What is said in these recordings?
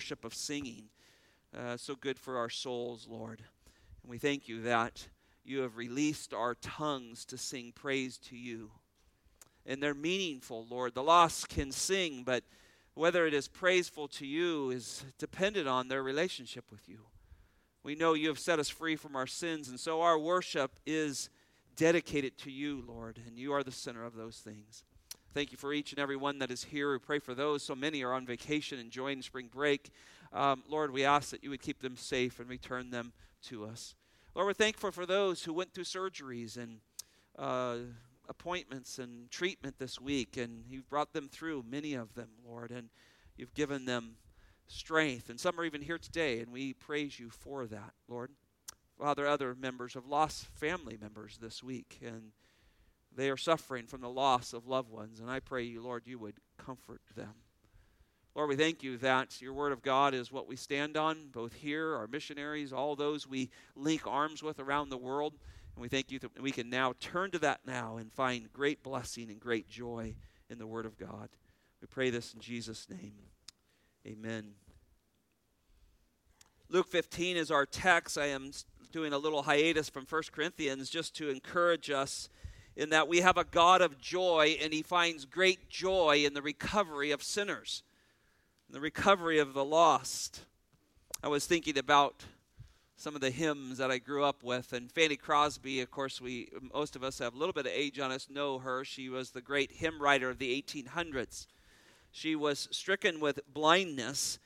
worship of singing. Uh, so good for our souls, Lord. And we thank you that you have released our tongues to sing praise to you. And they're meaningful, Lord. The lost can sing, but whether it is praiseful to you is dependent on their relationship with you. We know you have set us free from our sins, and so our worship is dedicated to you, Lord, and you are the center of those things. Thank you for each and every one that is here. We pray for those. So many are on vacation enjoying spring break. Um, Lord, we ask that you would keep them safe and return them to us. Lord, we're thankful for those who went through surgeries and uh, appointments and treatment this week, and you've brought them through, many of them, Lord, and you've given them strength. And some are even here today, and we praise you for that, Lord. Father, other members have lost family members this week, and they are suffering from the loss of loved ones. And I pray you, Lord, you would comfort them. Lord, we thank you that your word of God is what we stand on, both here, our missionaries, all those we link arms with around the world. And we thank you that we can now turn to that now and find great blessing and great joy in the word of God. We pray this in Jesus' name. Amen. Luke 15 is our text. I am doing a little hiatus from 1 Corinthians just to encourage us in that we have a God of joy and he finds great joy in the recovery of sinners, the recovery of the lost. I was thinking about some of the hymns that I grew up with. And Fanny Crosby, of course, we most of us have a little bit of age on us know her. She was the great hymn writer of the 1800s. She was stricken with blindness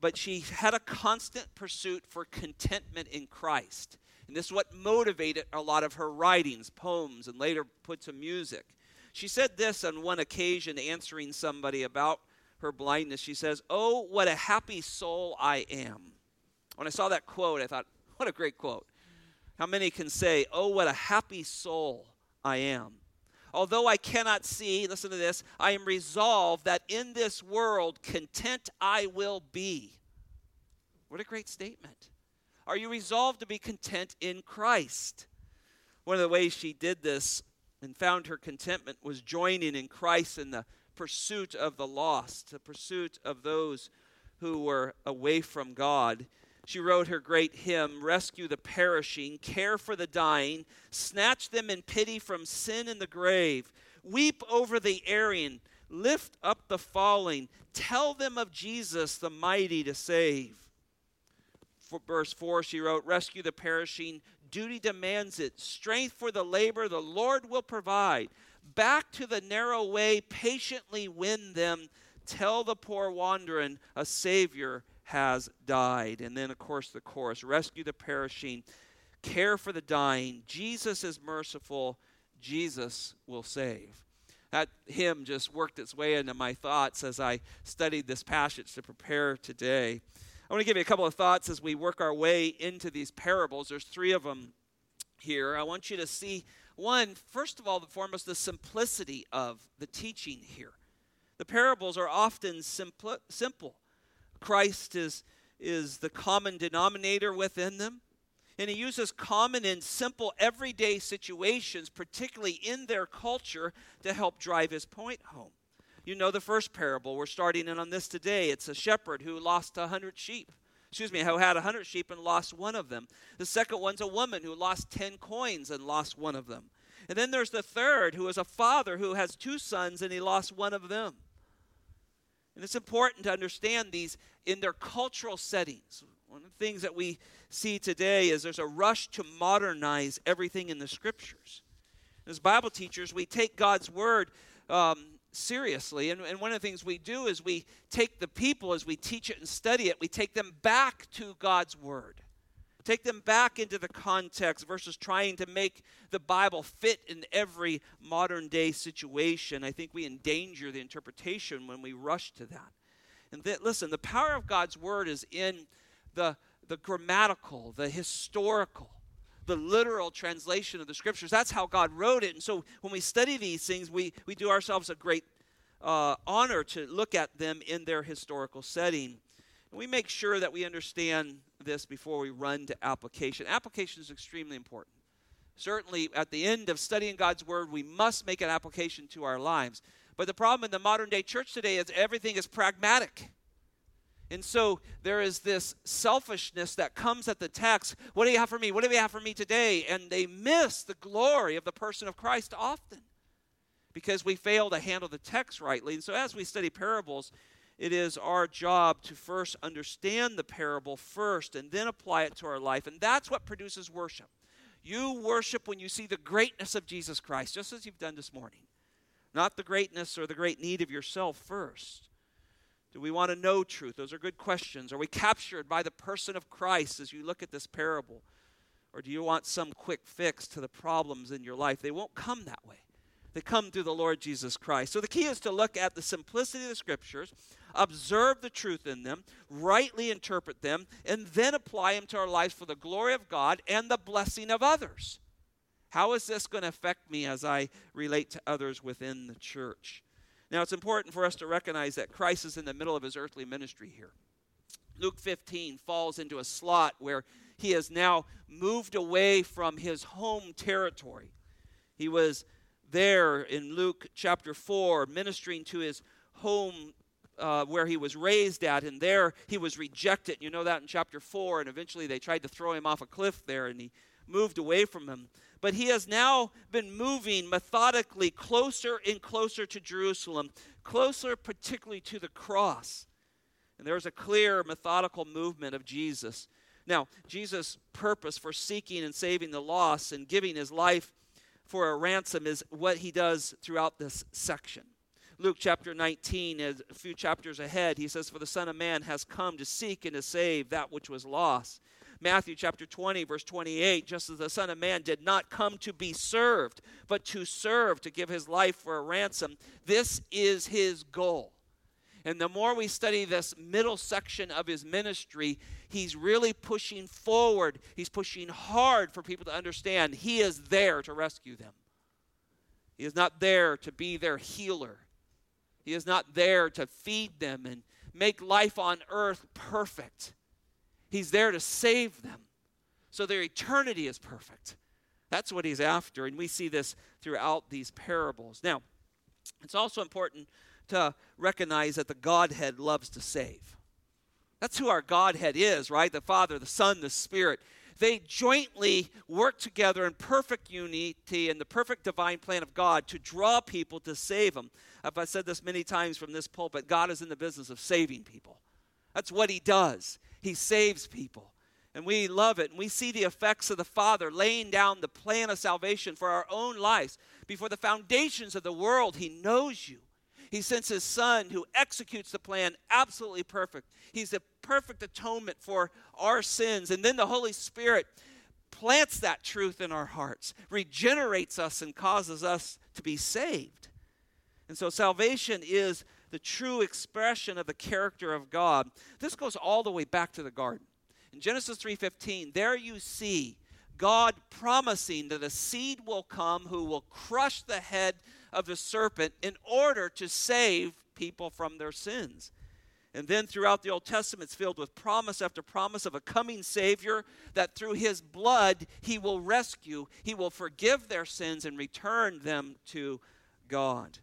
but she had a constant pursuit for contentment in Christ. And this is what motivated a lot of her writings, poems, and later put to music. She said this on one occasion, answering somebody about her blindness. She says, Oh, what a happy soul I am. When I saw that quote, I thought, What a great quote. How many can say, Oh, what a happy soul I am? Although I cannot see, listen to this, I am resolved that in this world content I will be. What a great statement. Are you resolved to be content in Christ? One of the ways she did this and found her contentment was joining in Christ in the pursuit of the lost, the pursuit of those who were away from God. She wrote her great hymn, Rescue the Perishing, Care for the Dying, Snatch them in pity from sin and the grave, Weep over the erring, Lift up the falling, Tell them of Jesus, the mighty to save. For verse 4, she wrote, Rescue the perishing, duty demands it. Strength for the labor, the Lord will provide. Back to the narrow way, patiently win them. Tell the poor wandering, a Savior has died. And then, of course, the chorus rescue the perishing, care for the dying. Jesus is merciful, Jesus will save. That hymn just worked its way into my thoughts as I studied this passage to prepare today. I want to give you a couple of thoughts as we work our way into these parables. There's three of them here. I want you to see one, first of all, the foremost, the simplicity of the teaching here. The parables are often simple. simple. Christ is, is the common denominator within them. And he uses common and simple everyday situations, particularly in their culture, to help drive his point home. You know the first parable. We're starting in on this today. It's a shepherd who lost a hundred sheep. Excuse me, who had a hundred sheep and lost one of them. The second one's a woman who lost ten coins and lost one of them. And then there's the third, who is a father who has two sons and he lost one of them. And it's important to understand these in their cultural settings. One of the things that we see today is there's a rush to modernize everything in the scriptures. As Bible teachers, we take God's word um, seriously. And, and one of the things we do is we take the people, as we teach it and study it, we take them back to God's word. Take them back into the context versus trying to make the Bible fit in every modern day situation. I think we endanger the interpretation when we rush to that. And that, listen, the power of God's word is in the, the grammatical, the historical, the literal translation of the scriptures. That's how God wrote it. And so when we study these things, we, we do ourselves a great uh, honor to look at them in their historical setting. And we make sure that we understand this before we run to application. Application is extremely important. Certainly, at the end of studying God's Word, we must make an application to our lives. But the problem in the modern day church today is everything is pragmatic. And so there is this selfishness that comes at the text. What do you have for me? What do you have for me today? And they miss the glory of the person of Christ often because we fail to handle the text rightly. And so as we study parables, it is our job to first understand the parable first and then apply it to our life. And that's what produces worship. You worship when you see the greatness of Jesus Christ, just as you've done this morning, not the greatness or the great need of yourself first. Do we want to know truth? Those are good questions. Are we captured by the person of Christ as you look at this parable? Or do you want some quick fix to the problems in your life? They won't come that way. They come through the Lord Jesus Christ. So the key is to look at the simplicity of the scriptures, observe the truth in them, rightly interpret them, and then apply them to our lives for the glory of God and the blessing of others. How is this going to affect me as I relate to others within the church? Now, it's important for us to recognize that Christ is in the middle of his earthly ministry here. Luke 15 falls into a slot where he has now moved away from his home territory. He was there in Luke chapter 4 ministering to his home uh, where he was raised at, and there he was rejected. You know that in chapter 4, and eventually they tried to throw him off a cliff there, and he moved away from him. But he has now been moving methodically closer and closer to Jerusalem, closer particularly to the cross. And there's a clear, methodical movement of Jesus. Now, Jesus' purpose for seeking and saving the lost and giving his life for a ransom is what he does throughout this section. Luke chapter 19, a few chapters ahead, he says, For the Son of Man has come to seek and to save that which was lost. Matthew chapter 20, verse 28, just as the Son of Man did not come to be served, but to serve, to give his life for a ransom. This is his goal. And the more we study this middle section of his ministry, he's really pushing forward. He's pushing hard for people to understand he is there to rescue them. He is not there to be their healer. He is not there to feed them and make life on earth perfect. He's there to save them so their eternity is perfect. That's what he's after, and we see this throughout these parables. Now, it's also important to recognize that the Godhead loves to save. That's who our Godhead is, right? The Father, the Son, the Spirit. They jointly work together in perfect unity in the perfect divine plan of God to draw people to save them. I've said this many times from this pulpit God is in the business of saving people. That's what He does. He saves people. And we love it. And we see the effects of the Father laying down the plan of salvation for our own lives. Before the foundations of the world, He knows you. He sends His Son who executes the plan absolutely perfect. He's the perfect atonement for our sins. And then the Holy Spirit plants that truth in our hearts, regenerates us, and causes us to be saved. And so salvation is the true expression of the character of God. This goes all the way back to the garden. In Genesis 3:15, there you see God promising that a seed will come who will crush the head of the serpent in order to save people from their sins. And then throughout the Old Testament, it's filled with promise after promise of a coming Savior that through his blood he will rescue, he will forgive their sins and return them to God.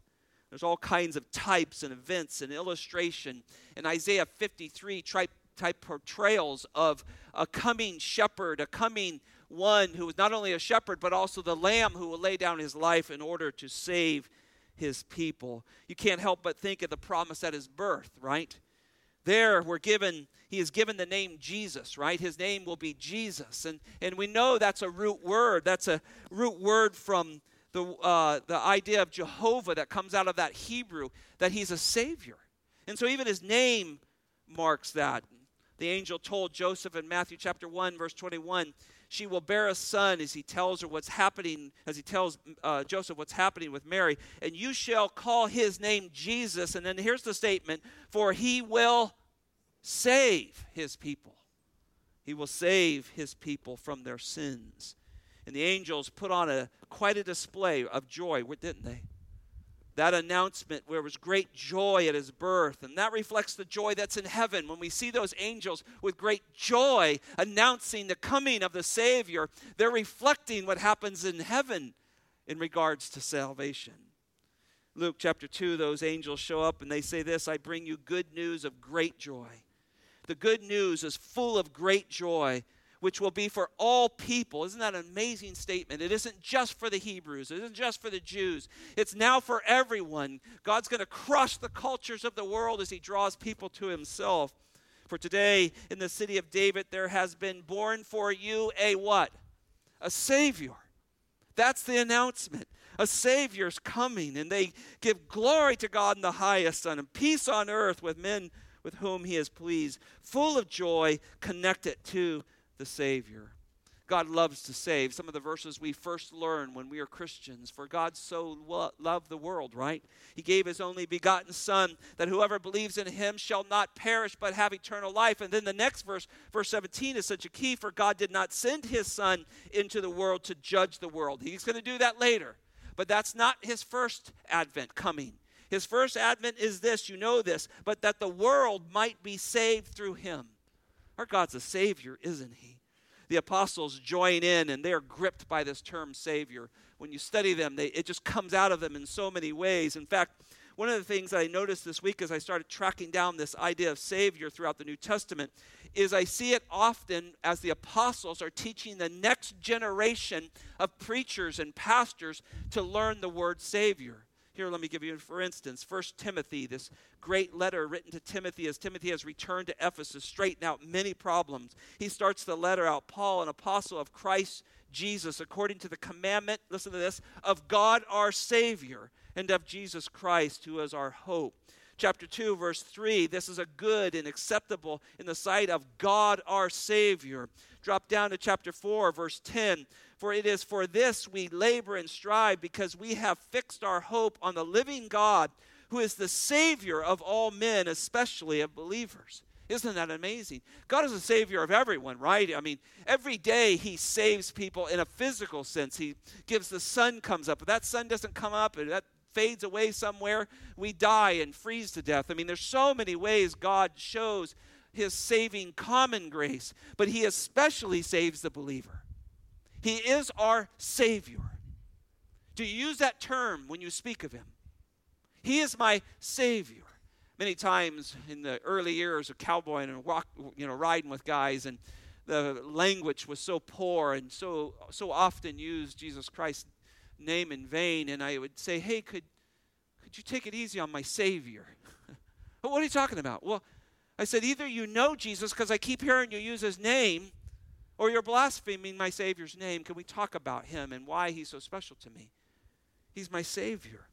There's all kinds of types and events and illustration. In Isaiah 53, type, type portrayals of a coming shepherd, a coming one who is not only a shepherd, but also the lamb who will lay down his life in order to save his people. You can't help but think of the promise at his birth, right? There we're given, he is given the name Jesus, right? His name will be Jesus. And, and we know that's a root word. That's a root word from the, uh, the idea of Jehovah that comes out of that Hebrew, that he's a Savior. And so even his name marks that. The angel told Joseph in Matthew chapter 1, verse 21, she will bear a son as he tells her what's happening, as he tells uh, Joseph what's happening with Mary, and you shall call his name Jesus. And then here's the statement for he will save his people. He will save his people from their sins. And the angels put on a quite a display of joy, didn't they? That announcement where was great joy at his birth, and that reflects the joy that's in heaven when we see those angels with great joy announcing the coming of the Savior. They're reflecting what happens in heaven in regards to salvation. Luke chapter 2, those angels show up and they say this I bring you good news of great joy. The good news is full of great joy, which will be for all people. Isn't that an amazing statement? It isn't just for the Hebrews, it isn't just for the Jews. It's now for everyone. God's going to crush the cultures of the world as He draws people to Himself. For today, in the city of David, there has been born for you a what? A Savior. That's the announcement a Savior's coming, and they give glory to God in the highest, and peace on earth with men with whom He is pleased, full of joy, connected to the Savior. God loves to save. Some of the verses we first learn when we are Christians. For God so lo- loved the world, right? He gave his only begotten Son, that whoever believes in him shall not perish but have eternal life. And then the next verse, verse 17, is such a key. For God did not send his Son into the world to judge the world. He's going to do that later. But that's not his first advent coming. His first advent is this, you know this, but that the world might be saved through him. Our God's a Savior, isn't he? The apostles join in and they're gripped by this term Savior. When you study them, they, it just comes out of them in so many ways. In fact, one of the things that I noticed this week as I started tracking down this idea of Savior throughout the New Testament is I see it often as the apostles are teaching the next generation of preachers and pastors to learn the word Savior. Here, let me give you, for instance, First Timothy, this great letter written to Timothy as Timothy has returned to Ephesus, straighten out many problems. He starts the letter out, Paul, an apostle of Christ Jesus, according to the commandment, listen to this, of God our Savior and of Jesus Christ, who is our hope chapter 2, verse 3. This is a good and acceptable in the sight of God our Savior. Drop down to chapter 4, verse 10. For it is for this we labor and strive, because we have fixed our hope on the living God, who is the Savior of all men, especially of believers. Isn't that amazing? God is a savior of everyone, right? I mean, every day he saves people in a physical sense. He gives the sun comes up. but that sun doesn't come up, that fades away somewhere, we die and freeze to death. I mean, there's so many ways God shows his saving common grace, but he especially saves the believer. He is our Savior. Do you use that term when you speak of him? He is my Savior. Many times in the early years of cowboying and walk, you know, riding with guys, and the language was so poor and so so often used Jesus Christ name in vain, and I would say, Hey, could, could you take it easy on my Savior? what are you talking about? Well, I said, Either you know Jesus because I keep hearing you use his name, or you're blaspheming my Savior's name. Can we talk about him and why he's so special to me? He's my Savior.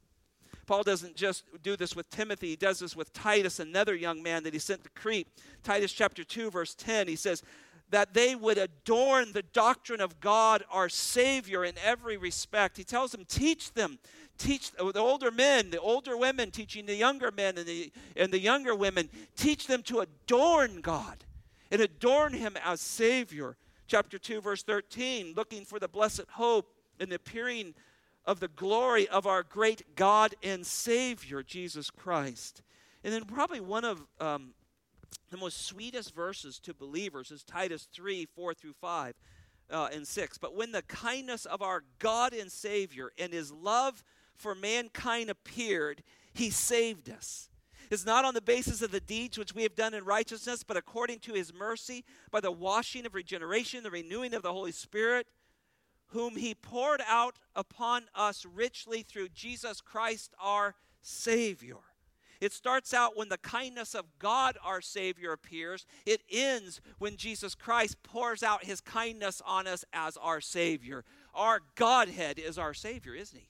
Paul doesn't just do this with Timothy, he does this with Titus, another young man that he sent to Crete. Titus chapter 2, verse 10, he says, that they would adorn the doctrine of God, our Savior, in every respect. He tells them, teach them. Teach the older men, the older women teaching the younger men and the, and the younger women, teach them to adorn God and adorn Him as Savior. Chapter 2, verse 13, looking for the blessed hope and the appearing of the glory of our great God and Savior, Jesus Christ. And then, probably one of um, the most sweetest verses to believers is Titus 3 4 through 5 uh, and 6. But when the kindness of our God and Savior and his love for mankind appeared, he saved us. It's not on the basis of the deeds which we have done in righteousness, but according to his mercy, by the washing of regeneration, the renewing of the Holy Spirit, whom he poured out upon us richly through Jesus Christ our Savior it starts out when the kindness of God, our Savior, appears. It ends when Jesus Christ pours out his kindness on us as our Savior. Our Godhead is our Savior, isn't he?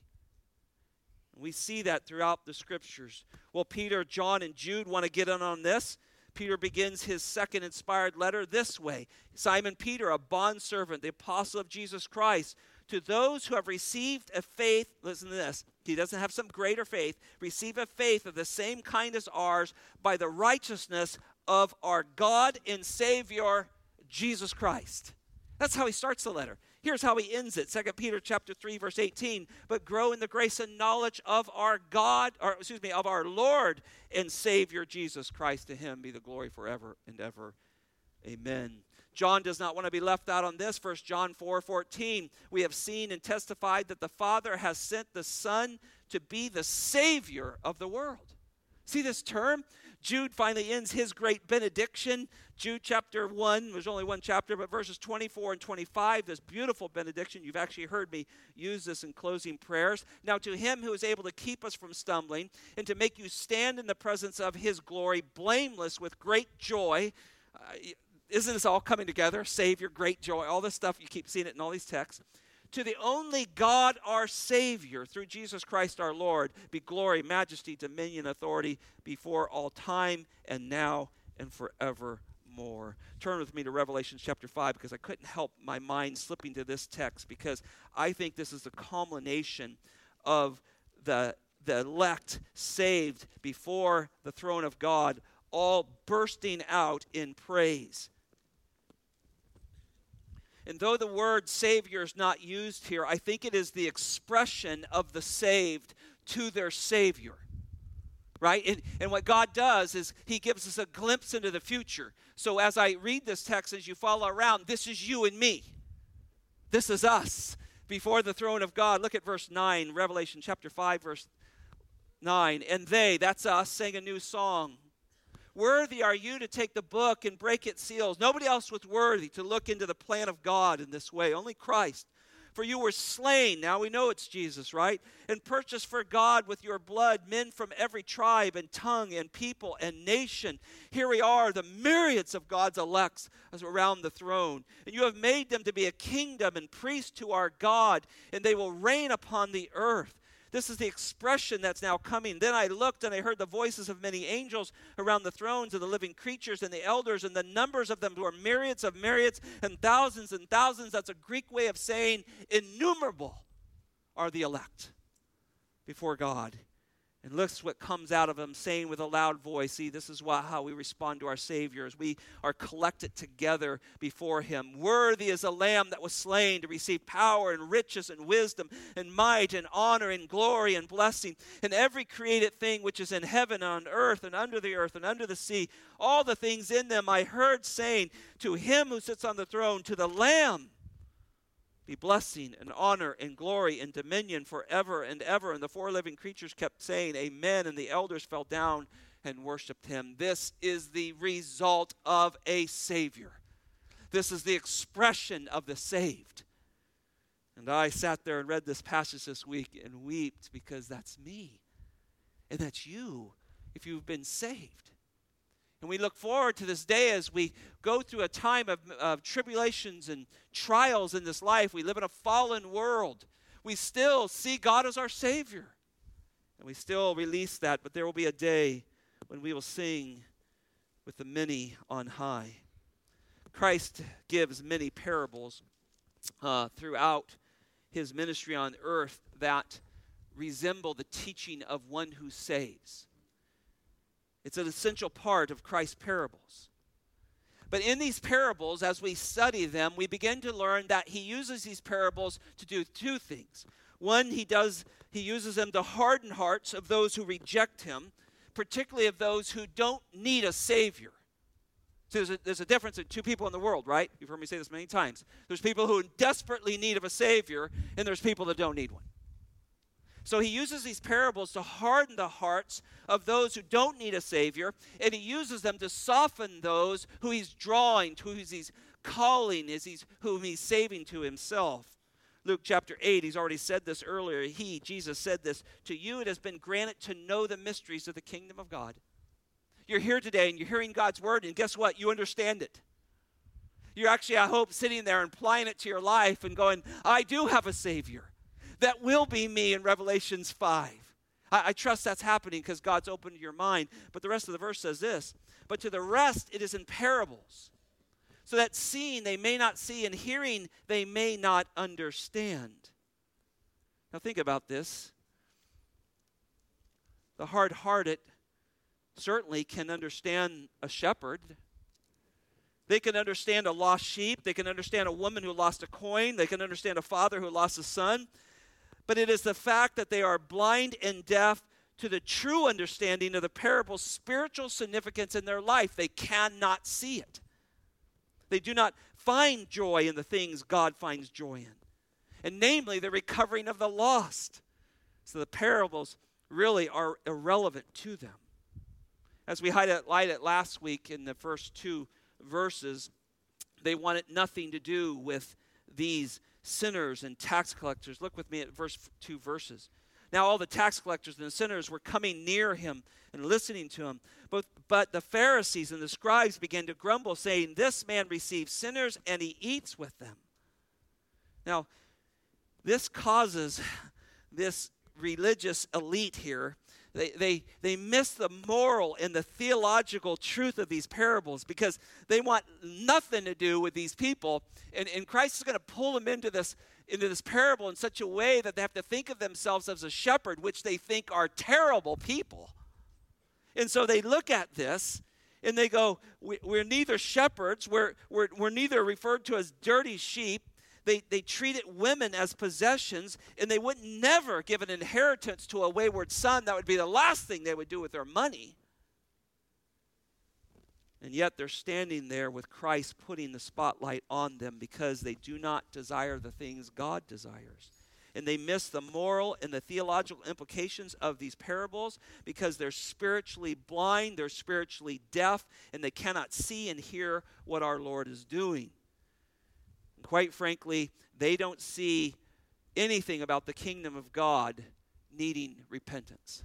We see that throughout the scriptures. Well, Peter, John, and Jude want to get in on this. Peter begins his second inspired letter this way Simon Peter, a bondservant, the apostle of Jesus Christ, to those who have received a faith, listen to this, he doesn't have some greater faith, receive a faith of the same kind as ours by the righteousness of our God and Savior, Jesus Christ. That's how he starts the letter. Here's how he ends it. 2 Peter chapter 3 verse 18, but grow in the grace and knowledge of our God or excuse me, of our Lord and Savior Jesus Christ. To him be the glory forever and ever. Amen. John does not want to be left out on this. First John 4 14. We have seen and testified that the Father has sent the Son to be the Savior of the world. See this term? Jude finally ends his great benediction. Jude chapter 1, there's only one chapter, but verses 24 and 25, this beautiful benediction. You've actually heard me use this in closing prayers. Now, to him who is able to keep us from stumbling and to make you stand in the presence of his glory, blameless with great joy. Uh, isn't this all coming together? Savior, great joy, all this stuff. You keep seeing it in all these texts to the only God our Savior, through Jesus Christ our Lord, be glory, majesty, dominion, authority before all time and now and forevermore. Turn with me to Revelation chapter 5 because I couldn't help my mind slipping to this text because I think this is the culmination of the, the elect saved before the throne of God, all bursting out in praise. And though the word Savior is not used here, I think it is the expression of the saved to their Savior. Right? And, and what God does is He gives us a glimpse into the future. So as I read this text, as you follow around, this is you and me. This is us before the throne of God. Look at verse 9, Revelation chapter 5, verse 9. And they, that's us, sang a new song. Worthy are you to take the book and break its seals. Nobody else was worthy to look into the plan of God in this way, only Christ. For you were slain, now we know it's Jesus, right? And purchased for God with your blood men from every tribe and tongue and people and nation. Here we are, the myriads of God's elects around the throne. And you have made them to be a kingdom and priests to our God, and they will reign upon the earth. This is the expression that's now coming. Then I looked and I heard the voices of many angels around the thrones of the living creatures and the elders, and the numbers of them were myriads of myriads and thousands and thousands. That's a Greek way of saying innumerable are the elect before God. And looks what comes out of him saying with a loud voice. See, this is why, how we respond to our Savior as we are collected together before him. Worthy is the Lamb that was slain to receive power and riches and wisdom and might and honor and glory and blessing. And every created thing which is in heaven and on earth and under the earth and under the sea, all the things in them I heard saying, To him who sits on the throne, to the Lamb be blessing and honor and glory and dominion forever and ever. And the four living creatures kept saying, Amen. And the elders fell down and worshiped him. This is the result of a Savior. This is the expression of the saved. And I sat there and read this passage this week and wept because that's me. And that's you if you've been saved. And we look forward to this day as we go through a time of, of tribulations and trials in this life. We live in a fallen world. We still see God as our Savior. And we still release that, but there will be a day when we will sing with the many on high. Christ gives many parables uh, throughout his ministry on earth that resemble the teaching of one who saves. It's an essential part of Christ's parables. But in these parables, as we study them, we begin to learn that he uses these parables to do two things. One, he does he uses them to harden hearts of those who reject him, particularly of those who don't need a savior. So there's a, there's a difference in two people in the world, right? You've heard me say this many times. There's people who desperately need of a savior, and there's people that don't need one. So he uses these parables to harden the hearts of those who don't need a Savior, and he uses them to soften those who he's drawing, to who he's calling, is he's, whom he's saving to himself. Luke chapter 8, he's already said this earlier. He, Jesus, said this To you it has been granted to know the mysteries of the kingdom of God. You're here today and you're hearing God's word, and guess what? You understand it. You're actually, I hope, sitting there and applying it to your life and going, I do have a Savior that will be me in Revelations 5. I, I trust that's happening because God's opened your mind. But the rest of the verse says this But to the rest it is in parables, so that seeing they may not see, and hearing they may not understand. Now think about this. The hard hearted certainly can understand a shepherd. They can understand a lost sheep. They can understand a woman who lost a coin. They can understand a father who lost a son but it is the fact that they are blind and deaf to the true understanding of the parable's spiritual significance in their life. They cannot see it. They do not find joy in the things God finds joy in, and namely the recovering of the lost. So the parables really are irrelevant to them. As we highlighted last week in the first two verses, they wanted nothing to do with these sinners and tax collectors. Look with me at verse two verses. Now all the tax collectors and the sinners were coming near him and listening to him. But, but the Pharisees and the scribes began to grumble, saying, This man receives sinners and he eats with them. Now, this causes this religious elite here they, they, they miss the moral and the theological truth of these parables because they want nothing to do with these people. And, and Christ is going to pull them into this, into this parable in such a way that they have to think of themselves as a shepherd, which they think are terrible people. And so they look at this and they go, we, are neither shepherds, we're, we're, we're neither referred to as dirty sheep, they, they treated women as possessions, and they would never give an inheritance to a wayward son. That would be the last thing they would do with their money. And yet they're standing there with Christ putting the spotlight on them because they do not desire the things God desires. And they miss the moral and the theological implications of these parables because they're spiritually blind, they're spiritually deaf, and they cannot see and hear what our Lord is doing. Quite frankly, they don't see anything about the kingdom of God needing repentance.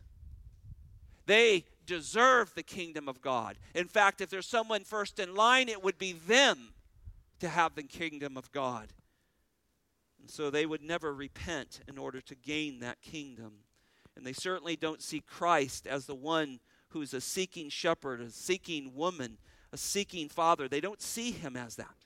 They deserve the kingdom of God. In fact, if there's someone first in line, it would be them to have the kingdom of God. And so they would never repent in order to gain that kingdom. And they certainly don't see Christ as the one who's a seeking shepherd, a seeking woman, a seeking father. They don't see him as that.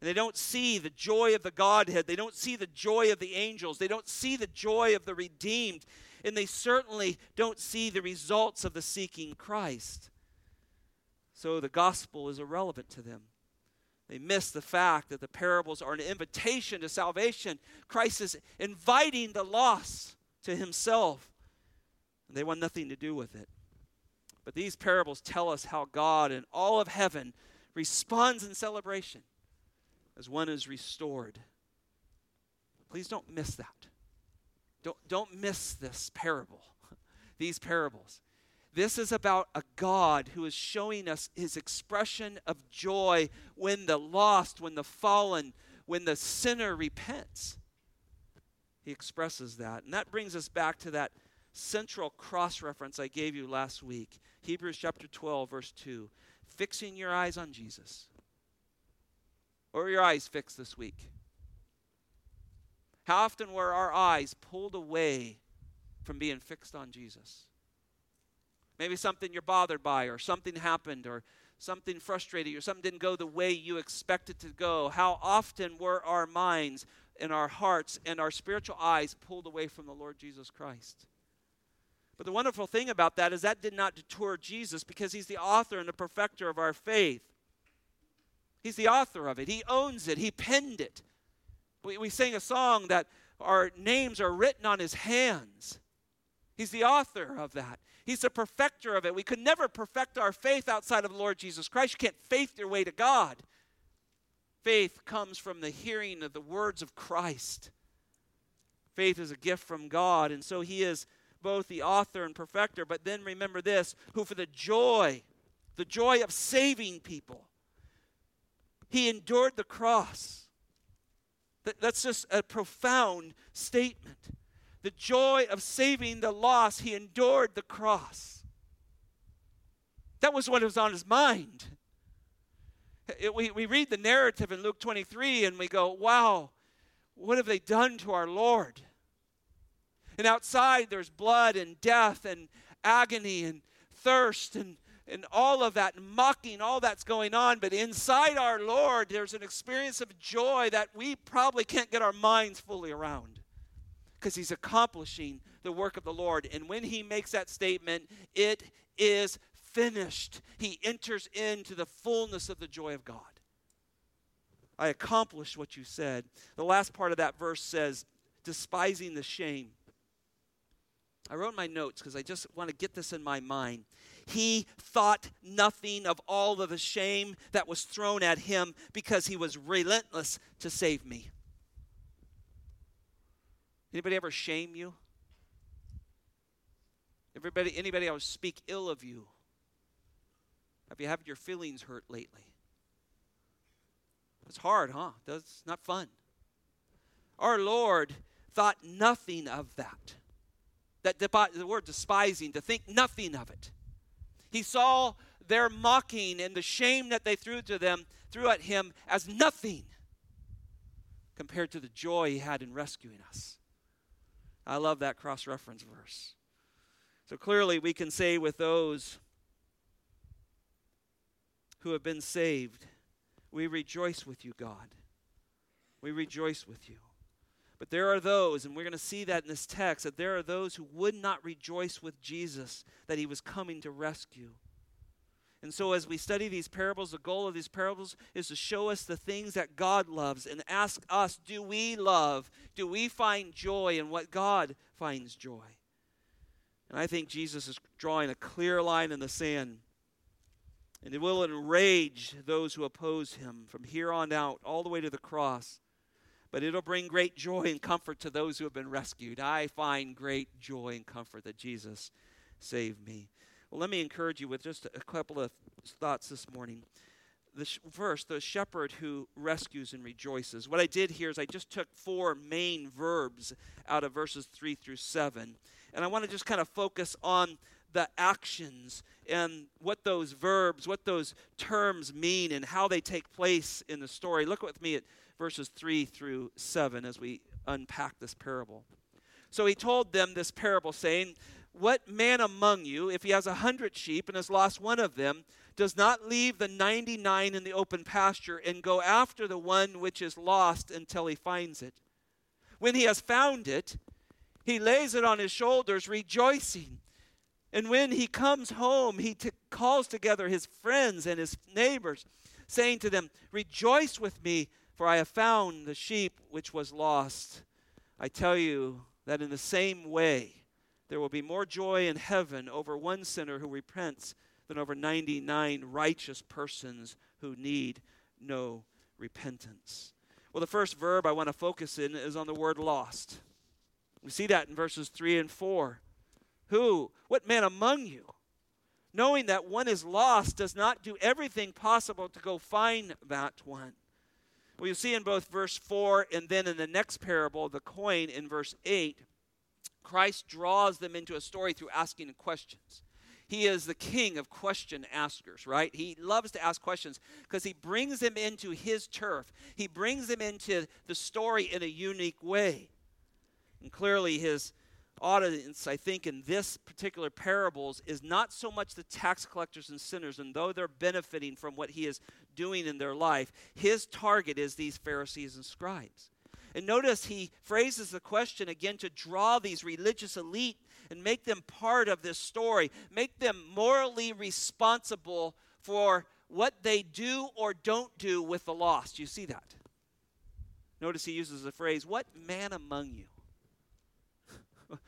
And they don't see the joy of the Godhead. They don't see the joy of the angels. They don't see the joy of the redeemed. And they certainly don't see the results of the seeking Christ. So the gospel is irrelevant to them. They miss the fact that the parables are an invitation to salvation. Christ is inviting the lost to himself. And they want nothing to do with it. But these parables tell us how God and all of heaven responds in celebration as one is restored. Please don't miss that. Don't, don't miss this parable, these parables. This is about a God who is showing us his expression of joy when the lost, when the fallen, when the sinner repents. He expresses that. And that brings us back to that central cross reference I gave you last week Hebrews chapter 12, verse 2. Fixing your eyes on Jesus where were your eyes fixed this week? How often were our eyes pulled away from being fixed on Jesus? Maybe something you're bothered by, or something happened, or something frustrated you, or something didn't go the way you expected it to go. How often were our minds and our hearts and our spiritual eyes pulled away from the Lord Jesus Christ? But the wonderful thing about that is that did not detour Jesus because he's the author and the perfecter of our faith. He's the author of it, He owns it, He penned it. We, we sing a song that our names are written on His hands. He's the author of that. He's the perfecter of it. We could never perfect our faith outside of the Lord Jesus Christ. You can't faith your way to God. Faith comes from the hearing of the words of Christ. Faith is a gift from God, and so He is both the author and perfecter. But then remember this who for the joy, the joy of saving people, he endured the cross. That's just a profound statement. The joy of saving the lost, he endured the cross. That was what was on his mind. It, we, we read the narrative in Luke 23 and we go, wow, what have they done to our Lord? And outside there's blood and death and agony and thirst and and all of that mocking, all that's going on. But inside our Lord, there's an experience of joy that we probably can't get our minds fully around because He's accomplishing the work of the Lord. And when He makes that statement, it is finished. He enters into the fullness of the joy of God. I accomplished what you said. The last part of that verse says, despising the shame. I wrote my notes because I just want to get this in my mind. He thought nothing of all of the shame that was thrown at him because he was relentless to save me. Anybody ever shame you? Everybody, anybody else speak ill of you? Have you had your feelings hurt lately? It's hard, huh? It's not fun. Our Lord thought nothing of that. That the word despising, to think nothing of it. He saw their mocking and the shame that they threw to them, threw at him as nothing compared to the joy he had in rescuing us. I love that cross reference verse. So clearly, we can say with those who have been saved, we rejoice with you, God. We rejoice with you. But there are those, and we're going to see that in this text, that there are those who would not rejoice with Jesus that he was coming to rescue. And so, as we study these parables, the goal of these parables is to show us the things that God loves and ask us do we love? Do we find joy in what God finds joy? And I think Jesus is drawing a clear line in the sand. And it will enrage those who oppose him from here on out, all the way to the cross. But it'll bring great joy and comfort to those who have been rescued. I find great joy and comfort that Jesus saved me. Well, let me encourage you with just a couple of thoughts this morning. The sh- first, the shepherd who rescues and rejoices. What I did here is I just took four main verbs out of verses 3 through 7 and I want to just kind of focus on the actions and what those verbs, what those terms mean, and how they take place in the story. Look with me at verses 3 through 7 as we unpack this parable. So he told them this parable, saying, What man among you, if he has a hundred sheep and has lost one of them, does not leave the 99 in the open pasture and go after the one which is lost until he finds it? When he has found it, he lays it on his shoulders, rejoicing. And when he comes home, he t- calls together his friends and his neighbors, saying to them, Rejoice with me, for I have found the sheep which was lost. I tell you that in the same way, there will be more joy in heaven over one sinner who repents than over 99 righteous persons who need no repentance. Well, the first verb I want to focus in is on the word lost. We see that in verses 3 and 4. Who, what man among you, knowing that one is lost, does not do everything possible to go find that one? Well, you see in both verse 4 and then in the next parable, the coin in verse 8, Christ draws them into a story through asking questions. He is the king of question askers, right? He loves to ask questions because he brings them into his turf. He brings them into the story in a unique way. And clearly, his audience, I think, in this particular parables is not so much the tax collectors and sinners, and though they're benefiting from what he is doing in their life, his target is these Pharisees and scribes. And notice he phrases the question again to draw these religious elite and make them part of this story, make them morally responsible for what they do or don't do with the lost. You see that? Notice he uses the phrase, What man among you?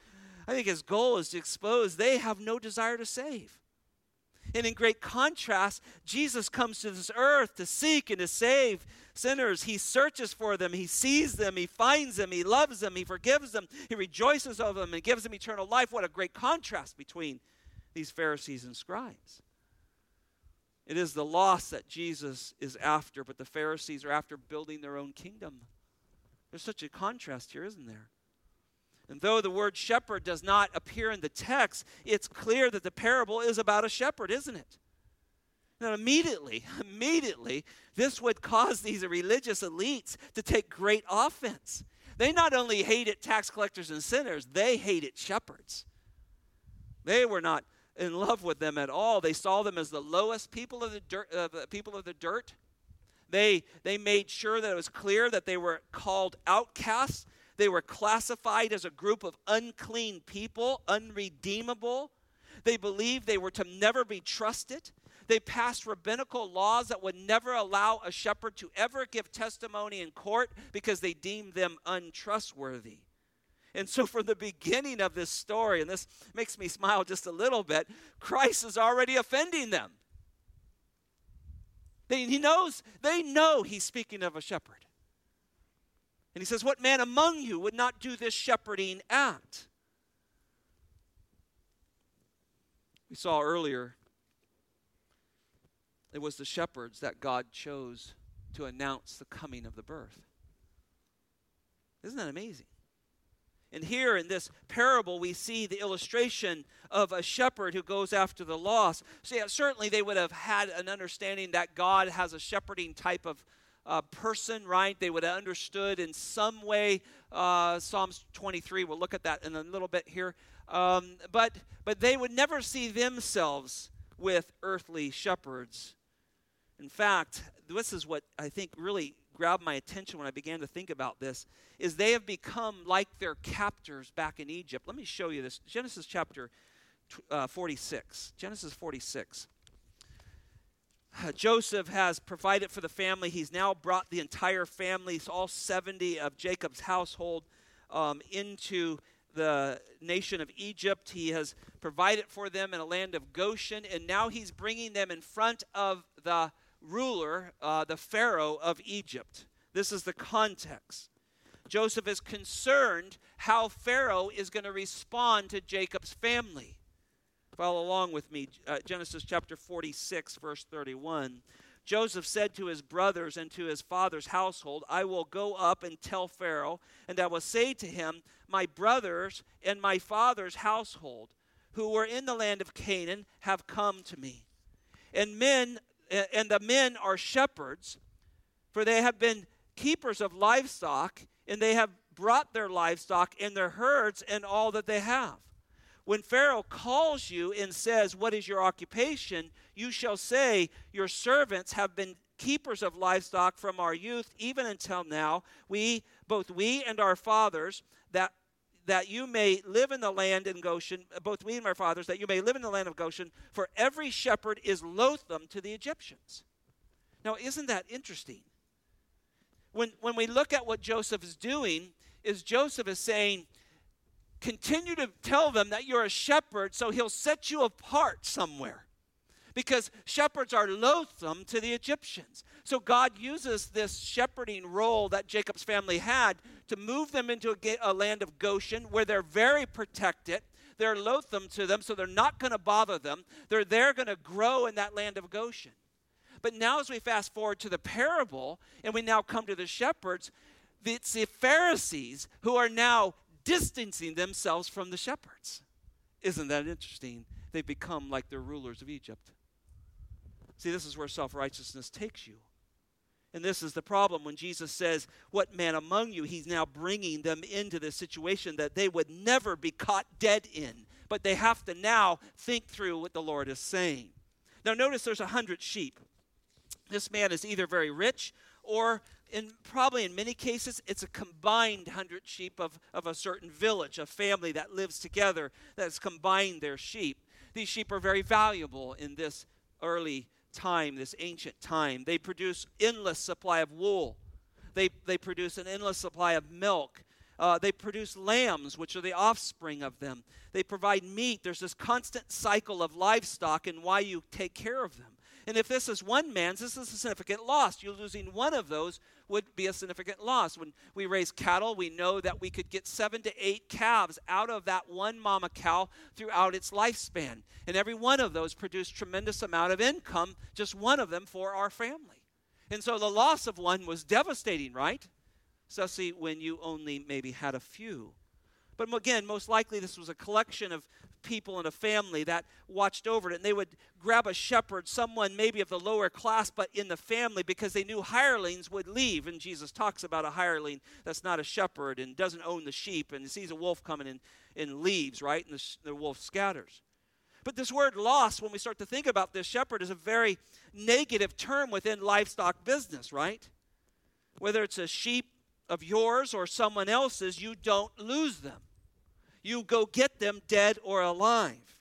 I think his goal is to expose they have no desire to save. And in great contrast, Jesus comes to this earth to seek and to save sinners. He searches for them, he sees them, he finds them, he loves them, he forgives them, he rejoices over them, and gives them eternal life. What a great contrast between these Pharisees and scribes. It is the loss that Jesus is after, but the Pharisees are after building their own kingdom. There's such a contrast here, isn't there? And though the word shepherd does not appear in the text, it's clear that the parable is about a shepherd, isn't it? Now, immediately, immediately, this would cause these religious elites to take great offense. They not only hated tax collectors and sinners, they hated shepherds. They were not in love with them at all. They saw them as the lowest people of the dirt. Uh, people of the dirt. They, they made sure that it was clear that they were called outcasts they were classified as a group of unclean people, unredeemable. They believed they were to never be trusted. They passed rabbinical laws that would never allow a shepherd to ever give testimony in court because they deemed them untrustworthy. And so, from the beginning of this story, and this makes me smile just a little bit, Christ is already offending them. They, he knows, they know he's speaking of a shepherd. And he says, What man among you would not do this shepherding act? We saw earlier it was the shepherds that God chose to announce the coming of the birth. Isn't that amazing? And here in this parable, we see the illustration of a shepherd who goes after the lost. So, yeah, certainly they would have had an understanding that God has a shepherding type of uh, person, right? They would have understood in some way uh, Psalms 23. We'll look at that in a little bit here. Um, but, but they would never see themselves with earthly shepherds. In fact, this is what I think really grabbed my attention when I began to think about this is they have become like their captors back in Egypt. Let me show you this. Genesis chapter uh, 46. Genesis 46. Joseph has provided for the family. He's now brought the entire family, all 70 of Jacob's household, um, into the nation of Egypt. He has provided for them in a land of Goshen, and now he's bringing them in front of the ruler, uh, the Pharaoh of Egypt. This is the context. Joseph is concerned how Pharaoh is going to respond to Jacob's family. Follow along with me. Uh, Genesis chapter 46, verse 31. Joseph said to his brothers and to his father's household, I will go up and tell Pharaoh, and I will say to him, My brothers and my father's household, who were in the land of Canaan, have come to me. And men and the men are shepherds, for they have been keepers of livestock, and they have brought their livestock and their herds and all that they have. When Pharaoh calls you and says, What is your occupation? you shall say, Your servants have been keepers of livestock from our youth, even until now. We, both we and our fathers, that that you may live in the land in Goshen, both we and our fathers, that you may live in the land of Goshen, for every shepherd is loathsome to the Egyptians. Now, isn't that interesting? When, when we look at what Joseph is doing, is Joseph is saying, continue to tell them that you're a shepherd, so he'll set you apart somewhere because shepherds are loathsome to the Egyptians. So God uses this shepherding role that Jacob's family had to move them into a, a land of Goshen where they're very protected. They're loathsome to them, so they're not going to bother them. They're there going to grow in that land of Goshen. But now, as we fast forward to the parable, and we now come to the shepherds, it's the Pharisees who are now distancing themselves from the shepherds. Isn't that interesting? They've become like the rulers of Egypt. See, this is where self righteousness takes you. And this is the problem when Jesus says, What man among you? He's now bringing them into this situation that they would never be caught dead in. But they have to now think through what the Lord is saying. Now, notice there's a hundred sheep. This man is either very rich or in probably in many cases it's a combined hundred sheep of, of a certain village a family that lives together that's combined their sheep these sheep are very valuable in this early time, this ancient time. They produce endless supply of wool. They, they produce an endless supply of milk. Uh, they produce lambs, which are the offspring of them. They provide meat. There's this constant cycle of livestock and why you take care of them. And if this is one man's, this is a significant loss. You're losing one of those would be a significant loss. When we raise cattle, we know that we could get seven to eight calves out of that one mama cow throughout its lifespan. And every one of those produced tremendous amount of income, just one of them for our family. And so the loss of one was devastating, right? Especially when you only maybe had a few. But again, most likely this was a collection of people in a family that watched over it. And they would grab a shepherd, someone maybe of the lower class, but in the family, because they knew hirelings would leave. And Jesus talks about a hireling that's not a shepherd and doesn't own the sheep and sees a wolf coming and, and leaves, right? And the, the wolf scatters. But this word loss, when we start to think about this, shepherd is a very negative term within livestock business, right? Whether it's a sheep of yours or someone else's, you don't lose them you go get them dead or alive.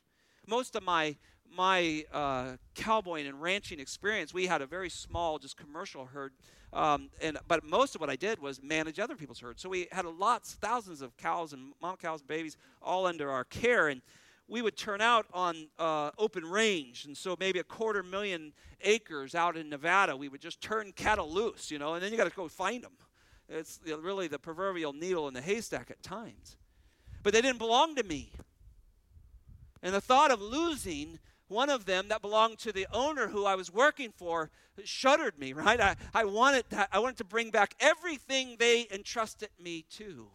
Most of my my uh, cowboying and ranching experience, we had a very small, just commercial herd. Um, and but most of what I did was manage other people's herds. So we had lots, thousands of cows and mom cows, babies, all under our care. And we would turn out on uh, open range, and so maybe a quarter million acres out in Nevada, we would just turn cattle loose, you know, and then you got to go find them. It's really the proverbial needle in the haystack at times but they didn't belong to me. And the thought of losing one of them that belonged to the owner who I was working for shuddered me, right? I, I, wanted to, I wanted to bring back everything they entrusted me to.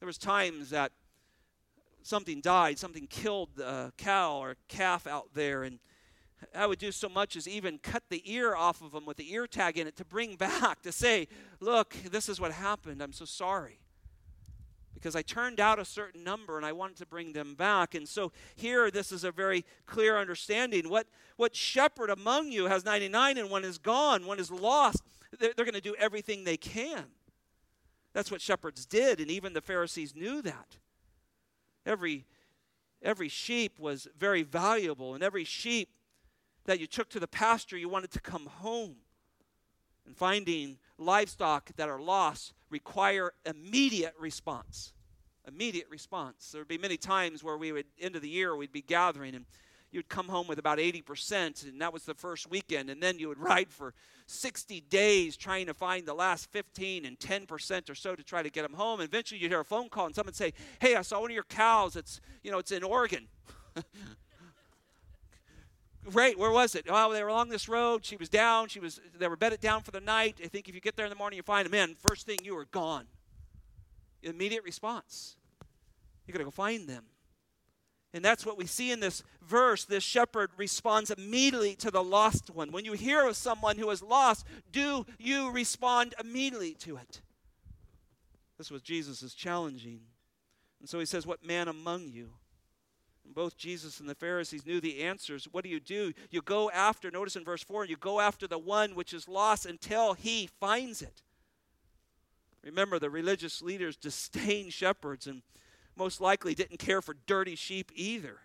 There was times that something died, something killed a cow or a calf out there, and I would do so much as even cut the ear off of them with the ear tag in it to bring back to say, look, this is what happened. I'm so sorry because I turned out a certain number and I wanted to bring them back. And so here, this is a very clear understanding. What, what shepherd among you has 99 and one is gone, one is lost? They're, they're going to do everything they can. That's what shepherds did, and even the Pharisees knew that. Every, every sheep was very valuable, and every sheep that you took to the pasture, you wanted to come home. And finding livestock that are lost require immediate response. Immediate response. There would be many times where we would, end of the year, we'd be gathering and you'd come home with about 80%, and that was the first weekend. And then you would ride for 60 days trying to find the last 15 and 10% or so to try to get them home. And eventually you'd hear a phone call and someone say, Hey, I saw one of your cows. It's, you know, it's in Oregon. Great. Where was it? Oh, they were along this road. She was down. She was. They were bedded down for the night. I think if you get there in the morning, you find them. Man, first thing you are gone. Immediate response. You got to go find them. And that's what we see in this verse. This shepherd responds immediately to the lost one. When you hear of someone who is lost, do you respond immediately to it? This was Jesus is challenging. And so he says, What man among you? Both Jesus and the Pharisees knew the answers. What do you do? You go after, notice in verse 4, you go after the one which is lost until he finds it. Remember, the religious leaders disdained shepherds and most likely didn't care for dirty sheep either.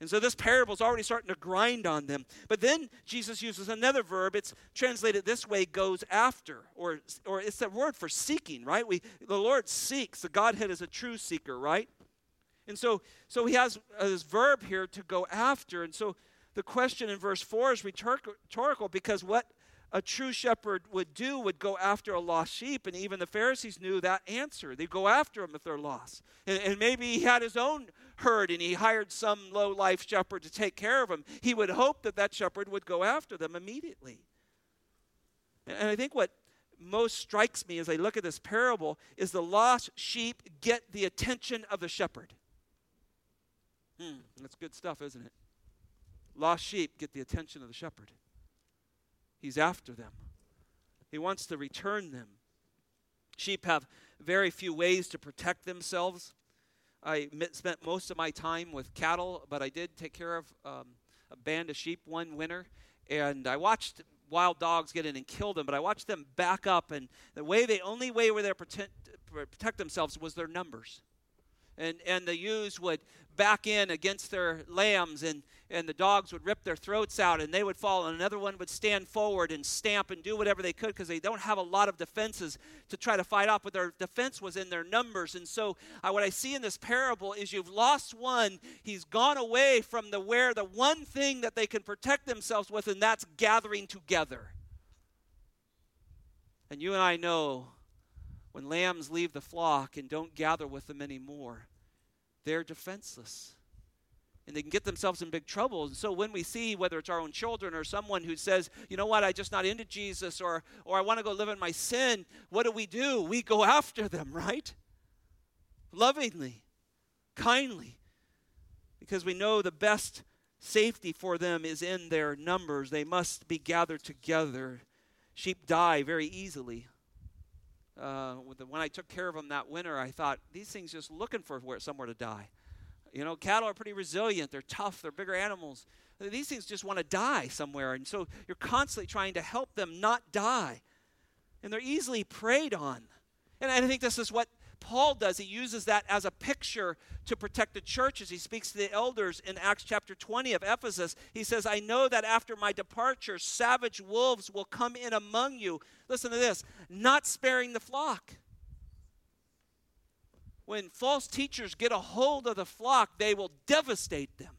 And so this parable is already starting to grind on them. But then Jesus uses another verb. It's translated this way goes after, or, or it's that word for seeking, right? We, the Lord seeks. The Godhead is a true seeker, right? And so, so he has uh, this verb here to go after. And so the question in verse 4 is rhetorical because what a true shepherd would do would go after a lost sheep. And even the Pharisees knew that answer. They go after them if they're lost. And, and maybe he had his own herd and he hired some low life shepherd to take care of him. He would hope that that shepherd would go after them immediately. And I think what most strikes me as I look at this parable is the lost sheep get the attention of the shepherd. Hmm, that's good stuff, isn't it? Lost sheep get the attention of the shepherd. He's after them, he wants to return them. Sheep have very few ways to protect themselves. I spent most of my time with cattle, but I did take care of um, a band of sheep one winter, and I watched wild dogs get in and kill them, but I watched them back up, and the way they only way where they protect, protect themselves was their numbers and, and the ewes would back in against their lambs and, and the dogs would rip their throats out and they would fall and another one would stand forward and stamp and do whatever they could because they don't have a lot of defenses to try to fight off but their defense was in their numbers. And so uh, what i see in this parable is you've lost one he's gone away from the where the one thing that they can protect themselves with and that's gathering together. And you and i know when lambs leave the flock and don't gather with them anymore, they're defenseless. And they can get themselves in big trouble. And so when we see, whether it's our own children or someone who says, you know what, I'm just not into Jesus or, or I want to go live in my sin, what do we do? We go after them, right? Lovingly, kindly, because we know the best safety for them is in their numbers. They must be gathered together. Sheep die very easily uh, when I took care of them that winter, I thought these things just looking for where, somewhere to die. You know, cattle are pretty resilient. They're tough. They're bigger animals. These things just want to die somewhere, and so you're constantly trying to help them not die. And they're easily preyed on. And I think this is what Paul does. He uses that as a picture to protect the churches. He speaks to the elders in Acts chapter 20 of Ephesus. He says, I know that after my departure, savage wolves will come in among you. Listen to this not sparing the flock. When false teachers get a hold of the flock, they will devastate them.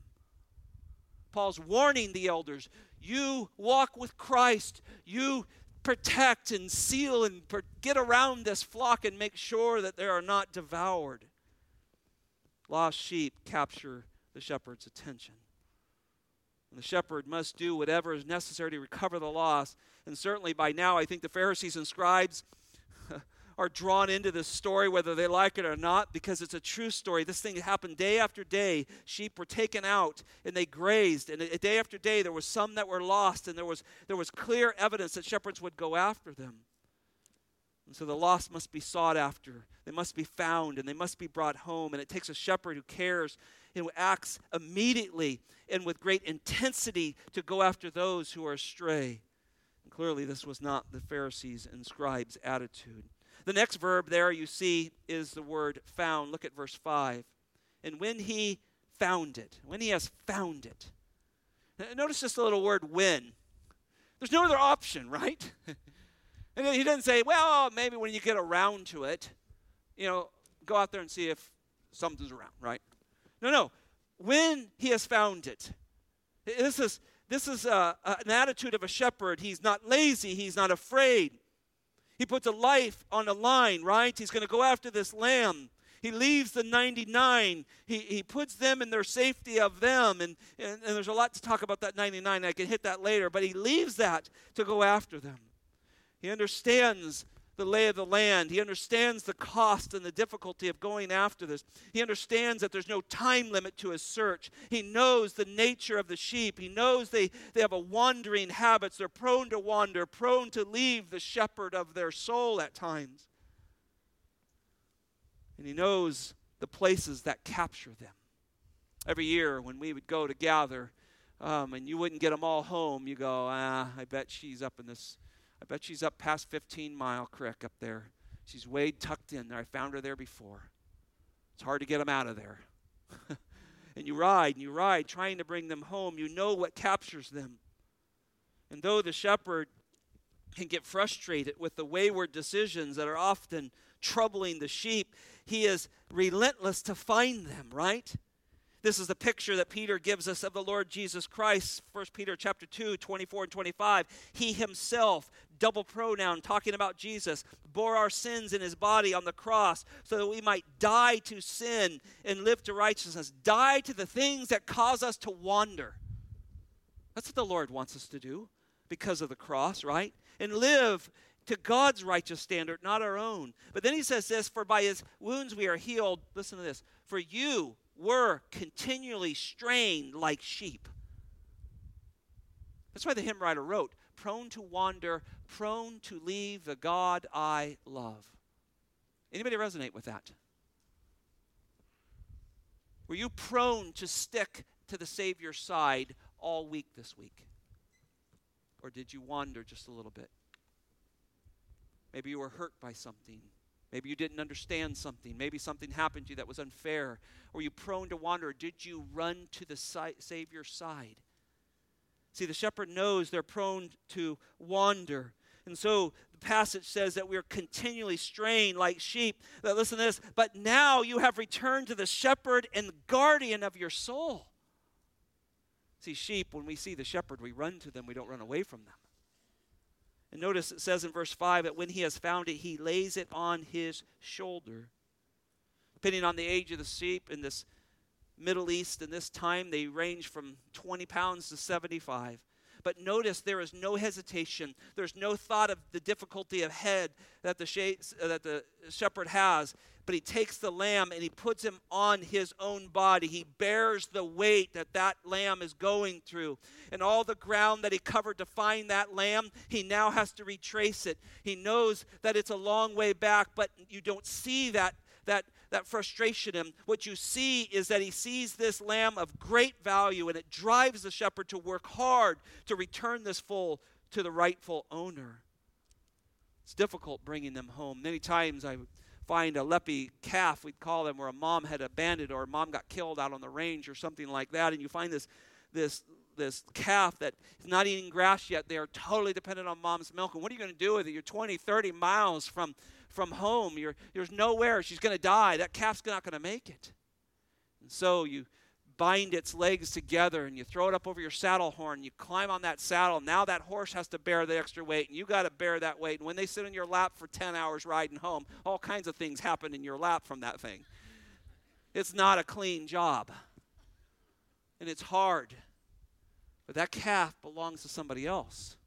Paul's warning the elders you walk with Christ, you protect and seal and get around this flock and make sure that they are not devoured. Lost sheep capture the shepherd's attention. And the shepherd must do whatever is necessary to recover the loss. And certainly by now, I think the Pharisees and scribes are drawn into this story, whether they like it or not, because it's a true story. This thing happened day after day. Sheep were taken out and they grazed. And day after day, there was some that were lost, and there was, there was clear evidence that shepherds would go after them. And so the lost must be sought after. They must be found and they must be brought home. And it takes a shepherd who cares and who acts immediately and with great intensity to go after those who are astray. And clearly, this was not the Pharisees' and scribes' attitude. The next verb there you see is the word found. Look at verse 5. And when he found it, when he has found it. Notice just the little word when. There's no other option, right? And he doesn't say, well, maybe when you get around to it, you know, go out there and see if something's around, right? No, no. When he has found it. This is, this is a, a, an attitude of a shepherd. He's not lazy, he's not afraid. He puts a life on a line, right? He's going to go after this lamb. He leaves the 99. He, he puts them in their safety of them. And, and, and there's a lot to talk about that 99. I can hit that later. But he leaves that to go after them. He understands the lay of the land. He understands the cost and the difficulty of going after this. He understands that there's no time limit to his search. He knows the nature of the sheep. He knows they, they have a wandering habits. They're prone to wander, prone to leave the shepherd of their soul at times. And he knows the places that capture them. Every year when we would go to gather, um, and you wouldn't get them all home, you go, ah, I bet she's up in this I bet she's up past 15 Mile Creek up there. She's way tucked in there. I found her there before. It's hard to get them out of there. and you ride and you ride, trying to bring them home. You know what captures them. And though the shepherd can get frustrated with the wayward decisions that are often troubling the sheep, he is relentless to find them, right? This is the picture that Peter gives us of the Lord Jesus Christ. 1 Peter chapter 2, 24 and 25. He himself, double pronoun, talking about Jesus, bore our sins in his body on the cross so that we might die to sin and live to righteousness. Die to the things that cause us to wander. That's what the Lord wants us to do because of the cross, right? And live to God's righteous standard, not our own. But then he says this For by his wounds we are healed. Listen to this. For you, were continually strained like sheep. That's why the hymn writer wrote, prone to wander, prone to leave the God I love. Anybody resonate with that? Were you prone to stick to the Savior's side all week this week? Or did you wander just a little bit? Maybe you were hurt by something. Maybe you didn't understand something. Maybe something happened to you that was unfair. Were you prone to wander? Did you run to the si- Savior's side? See, the shepherd knows they're prone to wander. And so the passage says that we're continually straying like sheep. That listen to this, but now you have returned to the shepherd and guardian of your soul. See, sheep, when we see the shepherd, we run to them, we don't run away from them. And notice it says in verse 5 that when he has found it, he lays it on his shoulder. Depending on the age of the sheep in this Middle East in this time, they range from 20 pounds to 75. But notice there is no hesitation. There's no thought of the difficulty of head that the, that the shepherd has but he takes the lamb and he puts him on his own body. He bears the weight that that lamb is going through. And all the ground that he covered to find that lamb, he now has to retrace it. He knows that it's a long way back, but you don't see that that that frustration him. What you see is that he sees this lamb of great value and it drives the shepherd to work hard to return this foal to the rightful owner. It's difficult bringing them home. Many times I find a leppy calf, we'd call them, where a mom had abandoned or a mom got killed out on the range or something like that, and you find this this this calf that is not eating grass yet. They are totally dependent on mom's milk. And what are you going to do with it? You're 20, 30 miles from from home. You're, there's nowhere. She's going to die. That calf's not going to make it. And so you bind its legs together and you throw it up over your saddle horn. You climb on that saddle. Now that horse has to bear the extra weight, and you got to bear that weight. And when they sit in your lap for 10 hours riding home, all kinds of things happen in your lap from that thing. It's not a clean job. and it's hard. But that calf belongs to somebody else.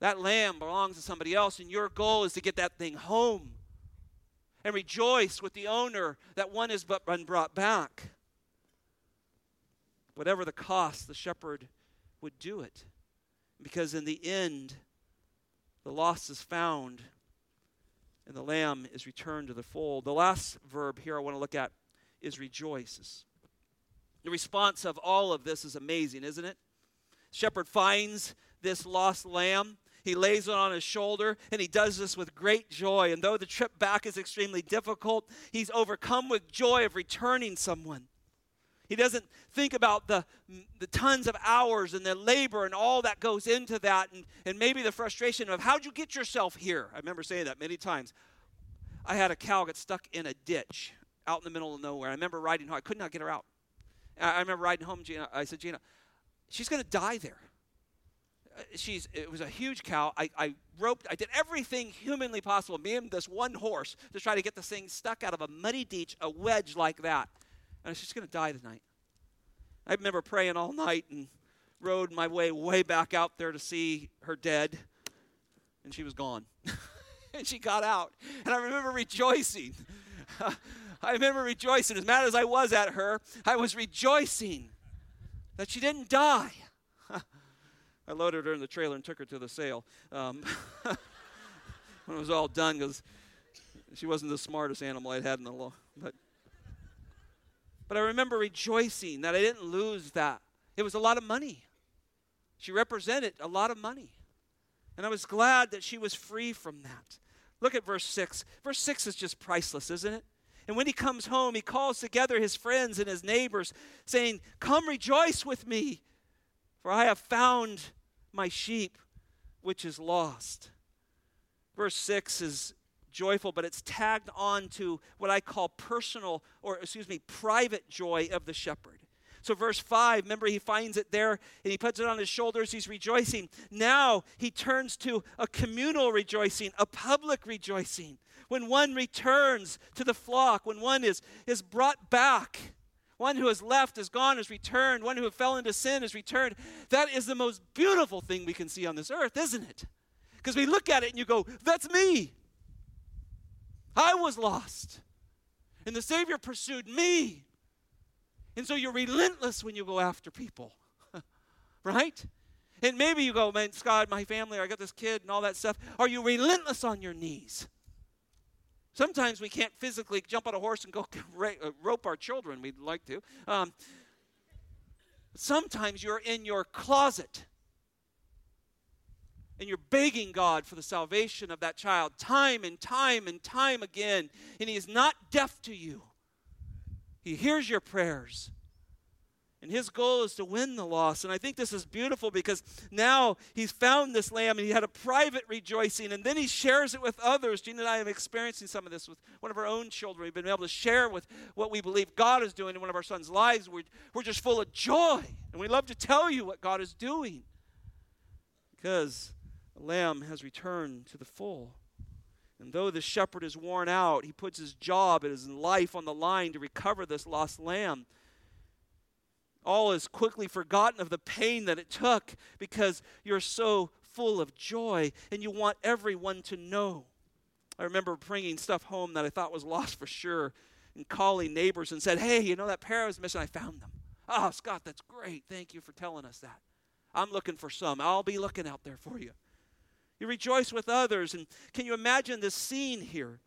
That lamb belongs to somebody else, and your goal is to get that thing home and rejoice with the owner that one has been brought back. Whatever the cost, the shepherd would do it. Because in the end, the lost is found and the lamb is returned to the fold. The last verb here I want to look at is rejoices. The response of all of this is amazing, isn't it? Shepherd finds this lost lamb. He lays it on his shoulder, and he does this with great joy. And though the trip back is extremely difficult, he's overcome with joy of returning someone. He doesn't think about the, the tons of hours and the labor and all that goes into that, and, and maybe the frustration of how'd you get yourself here? I remember saying that many times. I had a cow get stuck in a ditch out in the middle of nowhere. I remember riding home. I could not get her out. I remember riding home, Gina. I said, Gina, she's going to die there. She's, it was a huge cow. I, I roped, I did everything humanly possible, me and this one horse, to try to get this thing stuck out of a muddy ditch, a wedge like that. And she's going to die tonight. I remember praying all night and rode my way way back out there to see her dead, and she was gone. and she got out. And I remember rejoicing. I remember rejoicing. As mad as I was at her, I was rejoicing that she didn't die. I loaded her in the trailer and took her to the sale um, when it was all done because she wasn't the smartest animal I'd had in the law. But, but I remember rejoicing that I didn't lose that. It was a lot of money. She represented a lot of money. And I was glad that she was free from that. Look at verse 6. Verse 6 is just priceless, isn't it? And when he comes home, he calls together his friends and his neighbors, saying, Come rejoice with me, for I have found my sheep which is lost. Verse 6 is joyful, but it's tagged on to what I call personal, or excuse me, private joy of the shepherd. So, verse 5, remember, he finds it there and he puts it on his shoulders. He's rejoicing. Now he turns to a communal rejoicing, a public rejoicing when one returns to the flock, when one is, is brought back, one who has left, is gone, is returned, one who fell into sin is returned. That is the most beautiful thing we can see on this earth, isn't it? Because we look at it and you go, that's me. I was lost. And the Savior pursued me. And so you're relentless when you go after people, right? And maybe you go, man, Scott, my family, I got this kid and all that stuff. Are you relentless on your knees? Sometimes we can't physically jump on a horse and go uh, rope our children. We'd like to. Um, sometimes you're in your closet and you're begging God for the salvation of that child time and time and time again, and He is not deaf to you. He hears your prayers. And his goal is to win the loss. And I think this is beautiful because now he's found this lamb and he had a private rejoicing and then he shares it with others. Gina and I have experiencing some of this with one of our own children. We've been able to share with what we believe God is doing in one of our sons' lives. We're, we're just full of joy. And we love to tell you what God is doing because the lamb has returned to the full. And though the shepherd is worn out, he puts his job and his life on the line to recover this lost lamb all is quickly forgotten of the pain that it took because you're so full of joy and you want everyone to know. I remember bringing stuff home that I thought was lost for sure and calling neighbors and said, Hey, you know that pair I was missing? I found them. Oh, Scott, that's great. Thank you for telling us that. I'm looking for some. I'll be looking out there for you. You rejoice with others. And can you imagine this scene here?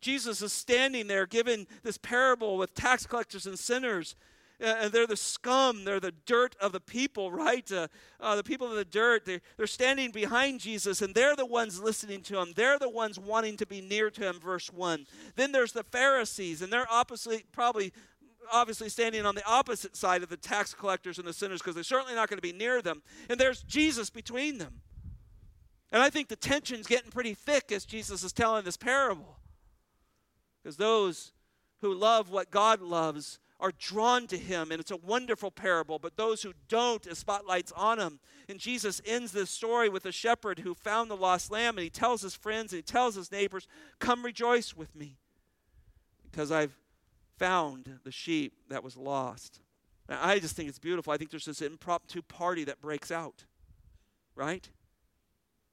Jesus is standing there giving this parable with tax collectors and sinners uh, they're the scum, they're the dirt of the people, right? Uh, uh, the people of the dirt, they're, they're standing behind Jesus, and they're the ones listening to him. They're the ones wanting to be near to him, verse 1. Then there's the Pharisees, and they're opposite, probably obviously standing on the opposite side of the tax collectors and the sinners because they're certainly not going to be near them. And there's Jesus between them. And I think the tension's getting pretty thick as Jesus is telling this parable. Because those who love what God loves are drawn to him, and it's a wonderful parable. But those who don't, a spotlight's on them. And Jesus ends this story with a shepherd who found the lost lamb, and he tells his friends and he tells his neighbors, Come rejoice with me, because I've found the sheep that was lost. Now, I just think it's beautiful. I think there's this impromptu party that breaks out, right?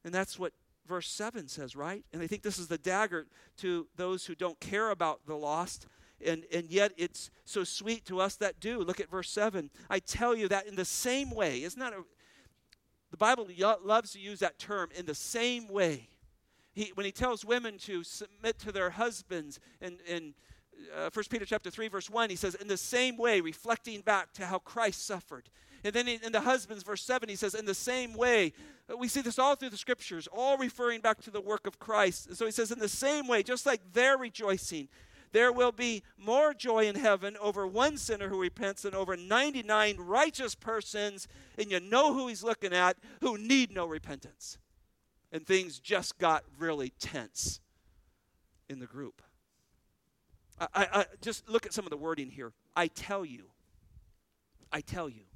And that's what verse 7 says, right? And I think this is the dagger to those who don't care about the lost. And, and yet it's so sweet to us that do. Look at verse 7. I tell you that in the same way, isn't that a, the Bible loves to use that term, in the same way. He, when he tells women to submit to their husbands in, in uh, 1 Peter chapter 3, verse 1, he says, in the same way, reflecting back to how Christ suffered. And then in the husbands, verse 7, he says, in the same way, uh, we see this all through the scriptures, all referring back to the work of Christ. So he says, in the same way, just like they're rejoicing, there will be more joy in heaven over one sinner who repents than over 99 righteous persons, and you know who he's looking at, who need no repentance. And things just got really tense in the group. I, I, I just look at some of the wording here. I tell you. I tell you.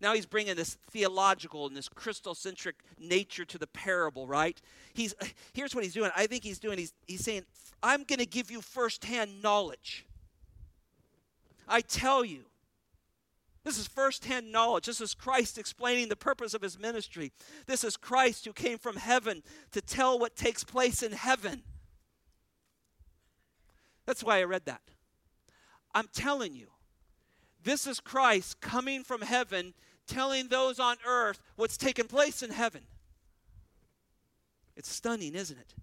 Now he's bringing this theological and this Christocentric nature to the parable, right? He's here's what he's doing. I think he's doing. He's he's saying, I'm going to give you firsthand knowledge. I tell you. This is firsthand knowledge. This is Christ explaining the purpose of his ministry. This is Christ who came from heaven to tell what takes place in heaven. That's why I read that. I'm telling you, this is Christ coming from heaven telling those on earth what's taken place in heaven. It's stunning, isn't it?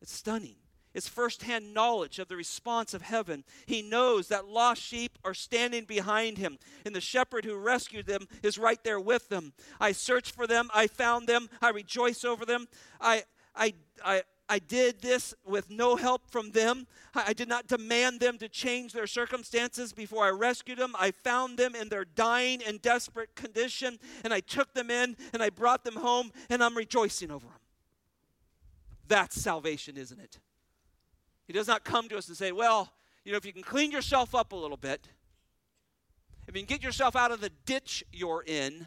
It's stunning. It's firsthand knowledge of the response of heaven. He knows that lost sheep are standing behind him, and the shepherd who rescued them is right there with them. I searched for them, I found them, I rejoice over them. I, I, I, I did this with no help from them. I did not demand them to change their circumstances before I rescued them. I found them in their dying and desperate condition, and I took them in and I brought them home, and I'm rejoicing over them. That's salvation, isn't it? He does not come to us and say, well, you know, if you can clean yourself up a little bit, if you can get yourself out of the ditch you're in,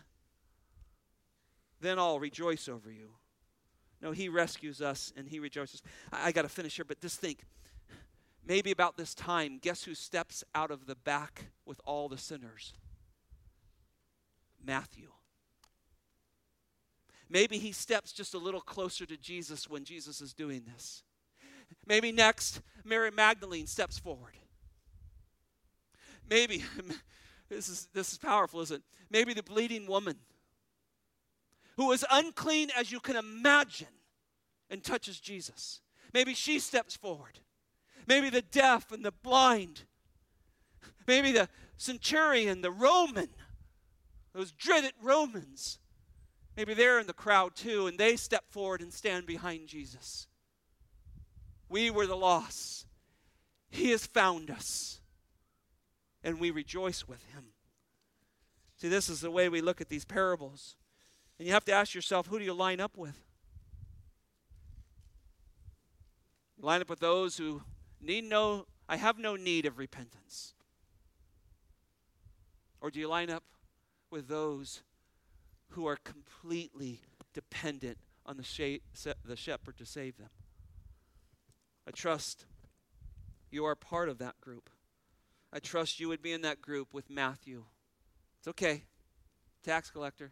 then I'll rejoice over you. No, He rescues us and He rejoices. I, I got to finish here, but just think maybe about this time, guess who steps out of the back with all the sinners? Matthew. Maybe he steps just a little closer to Jesus when Jesus is doing this. Maybe next, Mary Magdalene steps forward. Maybe, this is, this is powerful, isn't it? Maybe the bleeding woman who is unclean as you can imagine and touches Jesus. Maybe she steps forward. Maybe the deaf and the blind. Maybe the centurion, the Roman, those dreaded Romans. Maybe they're in the crowd too, and they step forward and stand behind Jesus. We were the loss. He has found us, and we rejoice with him. See, this is the way we look at these parables. And you have to ask yourself who do you line up with? Line up with those who need no, I have no need of repentance. Or do you line up with those who are completely dependent on the, sh- the shepherd to save them? I trust you are part of that group. I trust you would be in that group with Matthew. It's okay. Tax collector,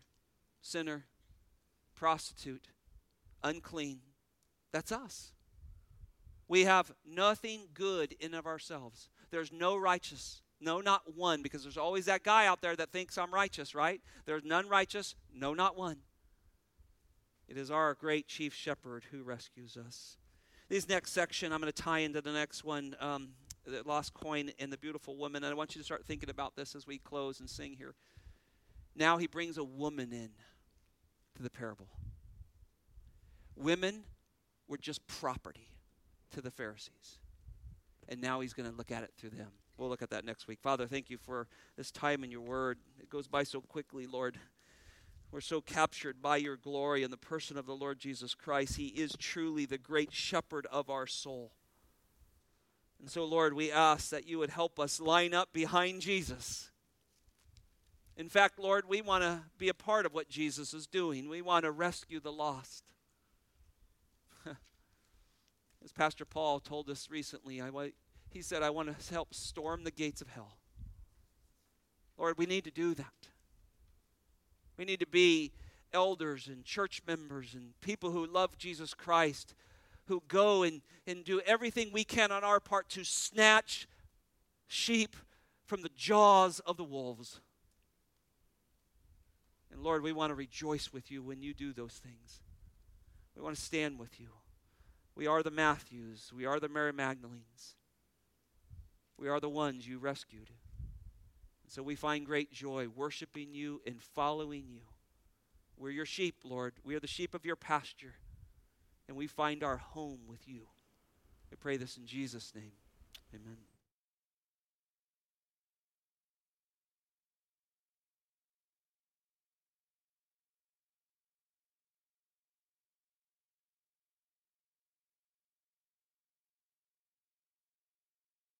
sinner, prostitute, unclean. That's us. We have nothing good in of ourselves. There's no righteous, no, not one, because there's always that guy out there that thinks I'm righteous, right? There's none righteous, no, not one. It is our great chief shepherd who rescues us. This next section, I'm going to tie into the next one, um, the lost coin and the beautiful woman. And I want you to start thinking about this as we close and sing here. Now he brings a woman in to the parable. Women were just property to the Pharisees. And now he's going to look at it through them. We'll look at that next week. Father, thank you for this time in your word. It goes by so quickly, Lord. We're so captured by your glory in the person of the Lord Jesus Christ. He is truly the great shepherd of our soul. And so, Lord, we ask that you would help us line up behind Jesus. In fact, Lord, we want to be a part of what Jesus is doing. We want to rescue the lost. As Pastor Paul told us recently, I, he said, I want to help storm the gates of hell. Lord, we need to do that. We need to be elders and church members and people who love Jesus Christ, who go and, and do everything we can on our part to snatch sheep from the jaws of the wolves. And Lord, we want to rejoice with you when you do those things. We want to stand with you. We are the Matthews. We are the Mary Magdalenes. We are the ones you rescued. And so we find great joy worshiping you and following you. We're your sheep, Lord. We are the sheep of your pasture. And we find our home with you. I pray this in Jesus' name. Amen.